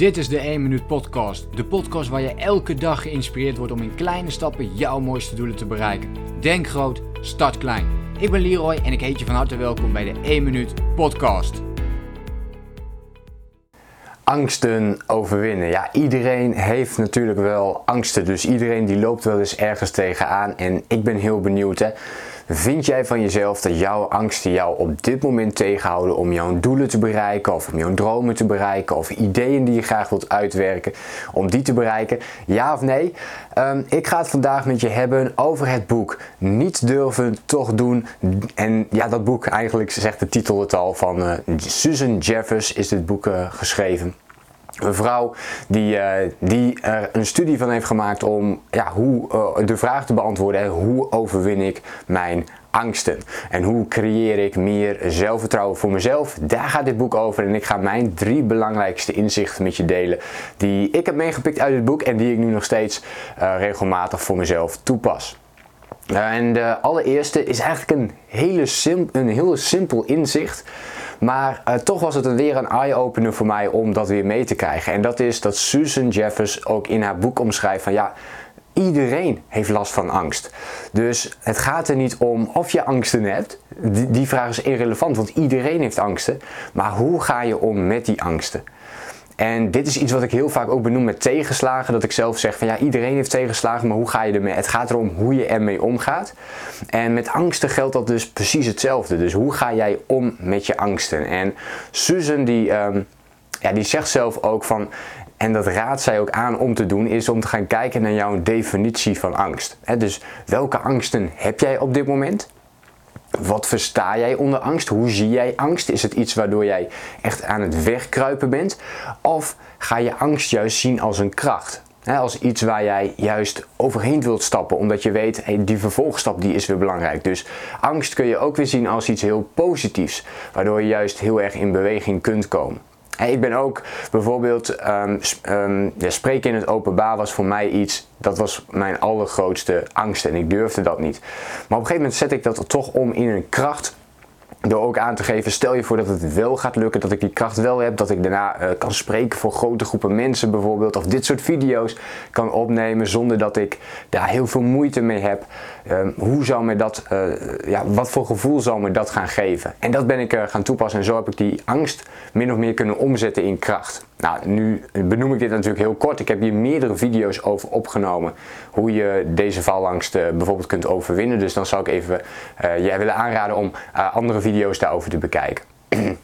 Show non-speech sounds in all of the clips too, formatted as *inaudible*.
Dit is de 1 Minuut Podcast. De podcast waar je elke dag geïnspireerd wordt om in kleine stappen jouw mooiste doelen te bereiken. Denk groot, start klein. Ik ben Leroy en ik heet je van harte welkom bij de 1 Minuut Podcast. Angsten overwinnen. Ja, iedereen heeft natuurlijk wel angsten. Dus iedereen die loopt wel eens ergens tegenaan. En ik ben heel benieuwd hè. Vind jij van jezelf dat jouw angsten jou op dit moment tegenhouden om jouw doelen te bereiken of om jouw dromen te bereiken of ideeën die je graag wilt uitwerken om die te bereiken? Ja of nee? Ehm, ik ga het vandaag met je hebben over het boek Niet durven, toch doen. En ja, dat boek eigenlijk zegt de titel het al van uh, Susan Jeffers is dit boek uh, geschreven een vrouw die, uh, die er een studie van heeft gemaakt om ja, hoe, uh, de vraag te beantwoorden: hoe overwin ik mijn angsten? En hoe creëer ik meer zelfvertrouwen voor mezelf? Daar gaat dit boek over en ik ga mijn drie belangrijkste inzichten met je delen die ik heb meegepikt uit het boek en die ik nu nog steeds uh, regelmatig voor mezelf toepas. En de allereerste is eigenlijk een, hele sim een heel simpel inzicht. Maar uh, toch was het weer een eye-opener voor mij om dat weer mee te krijgen. En dat is dat Susan Jeffers ook in haar boek omschrijft van ja, iedereen heeft last van angst. Dus het gaat er niet om of je angsten hebt. Die vraag is irrelevant, want iedereen heeft angsten. Maar hoe ga je om met die angsten? En dit is iets wat ik heel vaak ook benoem met tegenslagen. Dat ik zelf zeg van ja, iedereen heeft tegenslagen, maar hoe ga je ermee? Het gaat erom hoe je ermee omgaat. En met angsten geldt dat dus precies hetzelfde. Dus hoe ga jij om met je angsten? En Susan die, um, ja, die zegt zelf ook van en dat raadt zij ook aan om te doen, is om te gaan kijken naar jouw definitie van angst. dus welke angsten heb jij op dit moment? Wat versta jij onder angst? Hoe zie jij angst? Is het iets waardoor jij echt aan het wegkruipen bent? Of ga je angst juist zien als een kracht? als iets waar jij juist overheen wilt stappen, omdat je weet, hey, die vervolgstap die is weer belangrijk. Dus angst kun je ook weer zien als iets heel positiefs, waardoor je juist heel erg in beweging kunt komen. Ik ben ook bijvoorbeeld, um, um, ja, spreken in het openbaar was voor mij iets, dat was mijn allergrootste angst en ik durfde dat niet. Maar op een gegeven moment zet ik dat toch om in een kracht door ook aan te geven, stel je voor dat het wel gaat lukken, dat ik die kracht wel heb, dat ik daarna uh, kan spreken voor grote groepen mensen bijvoorbeeld, of dit soort video's kan opnemen zonder dat ik daar heel veel moeite mee heb. Um, hoe zou me dat, uh, ja, wat voor gevoel zou me dat gaan geven? En dat ben ik uh, gaan toepassen en zo heb ik die angst min of meer kunnen omzetten in kracht. Nou, nu benoem ik dit natuurlijk heel kort. Ik heb hier meerdere video's over opgenomen. Hoe je deze valangst uh, bijvoorbeeld kunt overwinnen. Dus dan zou ik even uh, jij willen aanraden om uh, andere video's daarover te bekijken. *clears throat*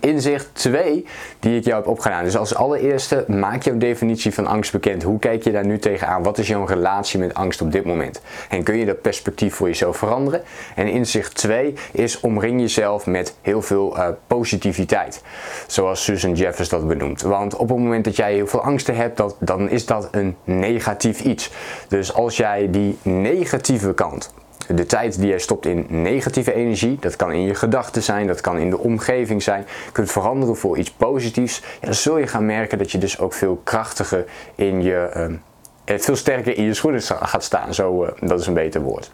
Inzicht 2 die ik jou heb opgedaan. Dus als allereerste maak jouw definitie van angst bekend. Hoe kijk je daar nu tegenaan? Wat is jouw relatie met angst op dit moment? En kun je dat perspectief voor jezelf veranderen? En inzicht 2 is omring jezelf met heel veel uh, positiviteit. Zoals Susan Jeffers dat benoemt. Want op het moment dat jij heel veel angsten hebt, dat, dan is dat een negatief iets. Dus als jij die negatieve kant de tijd die jij stopt in negatieve energie, dat kan in je gedachten zijn, dat kan in de omgeving zijn, kunt veranderen voor iets positiefs, dan zul je gaan merken dat je dus ook veel krachtiger in je, uh, veel sterker in je schoenen gaat staan. Zo, uh, dat is een beter woord.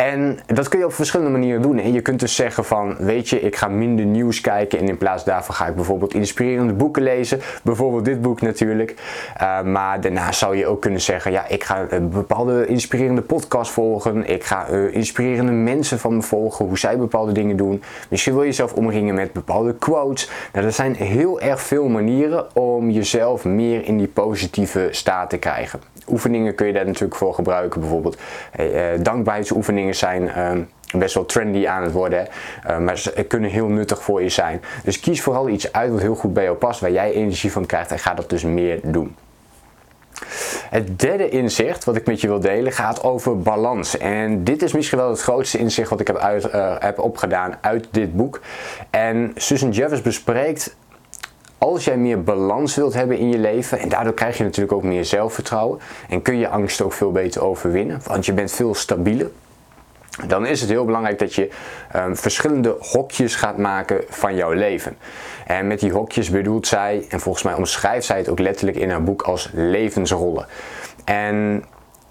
En dat kun je op verschillende manieren doen. En je kunt dus zeggen van, weet je, ik ga minder nieuws kijken en in plaats daarvan ga ik bijvoorbeeld inspirerende boeken lezen. Bijvoorbeeld dit boek natuurlijk. Uh, maar daarna zou je ook kunnen zeggen, ja, ik ga een bepaalde inspirerende podcast volgen. Ik ga uh, inspirerende mensen van me volgen, hoe zij bepaalde dingen doen. Misschien wil je jezelf omringen met bepaalde quotes. Nou, er zijn heel erg veel manieren om jezelf meer in die positieve staat te krijgen oefeningen kun je daar natuurlijk voor gebruiken. Bijvoorbeeld eh, eh zijn ehm, best wel trendy aan het worden. Uh, maar ze kunnen heel nuttig voor je zijn. Dus kies vooral iets uit wat heel goed bij jou past, waar jij energie van krijgt en ga dat dus meer doen. Het derde inzicht wat ik met je wil delen gaat over balans. En dit is misschien wel het grootste inzicht wat ik heb, uit, uh, heb opgedaan uit dit boek. En Susan Jeffers bespreekt als jij meer balans wilt hebben in je leven, en daardoor krijg je natuurlijk ook meer zelfvertrouwen en kun je angst ook veel beter overwinnen, want je bent veel stabieler. Dan is het heel belangrijk dat je um, verschillende hokjes gaat maken van jouw leven. En met die hokjes bedoelt zij, en volgens mij omschrijft zij het ook letterlijk in haar boek als levensrollen. En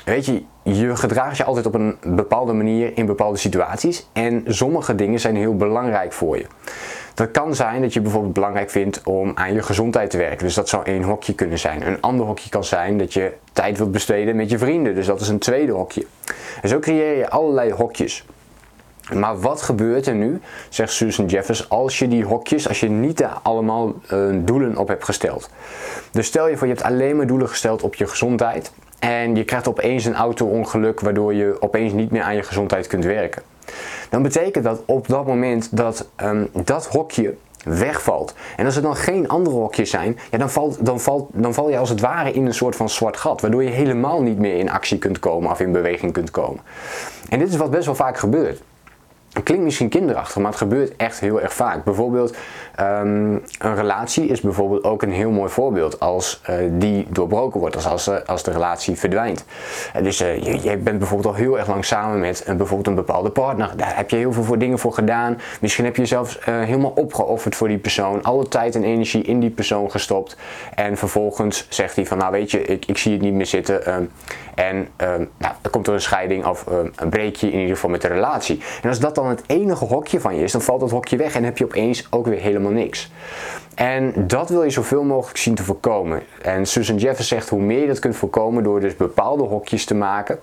weet je, je gedraagt je altijd op een bepaalde manier in bepaalde situaties. En sommige dingen zijn heel belangrijk voor je. Dat kan zijn dat je bijvoorbeeld belangrijk vindt om aan je gezondheid te werken. Dus dat zou één hokje kunnen zijn. Een ander hokje kan zijn dat je tijd wilt besteden met je vrienden. Dus dat is een tweede hokje. En zo creëer je allerlei hokjes. Maar wat gebeurt er nu, zegt Susan Jeffers, als je die hokjes, als je niet allemaal uh, doelen op hebt gesteld? Dus stel je voor, je hebt alleen maar doelen gesteld op je gezondheid en je krijgt opeens een auto-ongeluk waardoor je opeens niet meer aan je gezondheid kunt werken. Dan betekent dat op dat moment dat um, dat hokje wegvalt. En als er dan geen andere hokjes zijn, ja, dan, valt, dan, valt, dan val je als het ware in een soort van zwart gat, waardoor je helemaal niet meer in actie kunt komen of in beweging kunt komen. En dit is wat best wel vaak gebeurt. Het klinkt misschien kinderachtig, maar het gebeurt echt heel erg vaak. Bijvoorbeeld um, een relatie is bijvoorbeeld ook een heel mooi voorbeeld als uh, die doorbroken wordt, als, als, als de relatie verdwijnt. Uh, dus je, je, bent bijvoorbeeld al heel erg lang samen met een, bijvoorbeeld een bepaalde partner. Daar heb je heel veel voor dingen voor gedaan. Misschien heb je jezelf helemaal opgeofferd voor die persoon. Alle tijd en energie in die persoon gestopt. En vervolgens zegt hij van nou weet je, ik, ik zie het niet meer zitten. Um, en um, nou, er komt er een scheiding of een breekje in ieder geval met de relatie. En als dat dan het enige hokje van je is, dan valt dat hokje weg en heb je opeens ook weer helemaal niks. En dat wil je zoveel mogelijk zien te voorkomen. En Susan Jeffers zegt hoe meer je dat kunt voorkomen door dus bepaalde hokjes te maken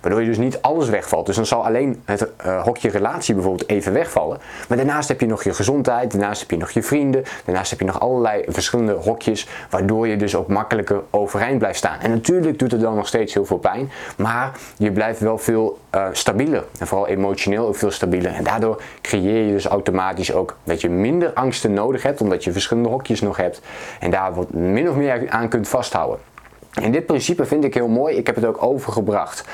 Waardoor je dus niet alles wegvalt. Dus dan zal alleen het uh, hokje relatie bijvoorbeeld even wegvallen. Maar daarnaast heb je nog je gezondheid, daarnaast heb je nog je vrienden, daarnaast heb je nog allerlei verschillende hokjes, waardoor je dus ook makkelijker overeind blijft staan. En natuurlijk doet het dan nog steeds heel veel pijn, maar je blijft wel veel uh, stabieler. En vooral emotioneel ook veel stabieler. En daardoor creëer je dus automatisch ook dat je minder angsten nodig hebt, omdat je verschillende hokjes nog hebt. En daar wat min of meer aan kunt vasthouden. En dit principe vind ik heel mooi. Ik heb het ook overgebracht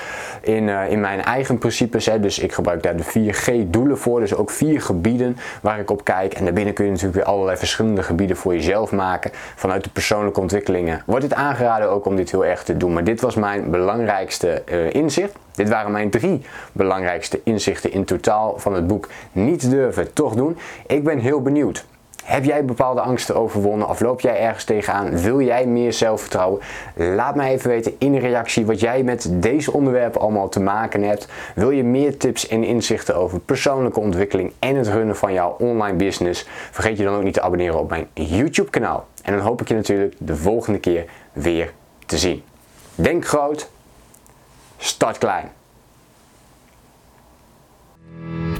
in, uh, in mijn eigen principes. Hè. Dus ik gebruik daar de 4G doelen voor. Dus ook vier gebieden waar ik op kijk. En daarbinnen kun je natuurlijk weer allerlei verschillende gebieden voor jezelf maken. Vanuit de persoonlijke ontwikkelingen wordt het aangeraden ook om dit heel erg te doen. Maar dit was mijn belangrijkste uh, inzicht. Dit waren mijn drie belangrijkste inzichten in totaal van het boek Niet durven, toch doen. Ik ben heel benieuwd. Heb jij bepaalde angsten overwonnen of loop jij ergens tegenaan? Wil jij meer zelfvertrouwen? Laat mij even weten in een reactie wat jij met deze onderwerpen allemaal te maken hebt. Wil je meer tips en inzichten over persoonlijke ontwikkeling en het runnen van jouw online business? Vergeet je dan ook niet te abonneren op mijn YouTube kanaal. En dan hoop ik je natuurlijk de volgende keer weer te zien. Denk groot, start klein.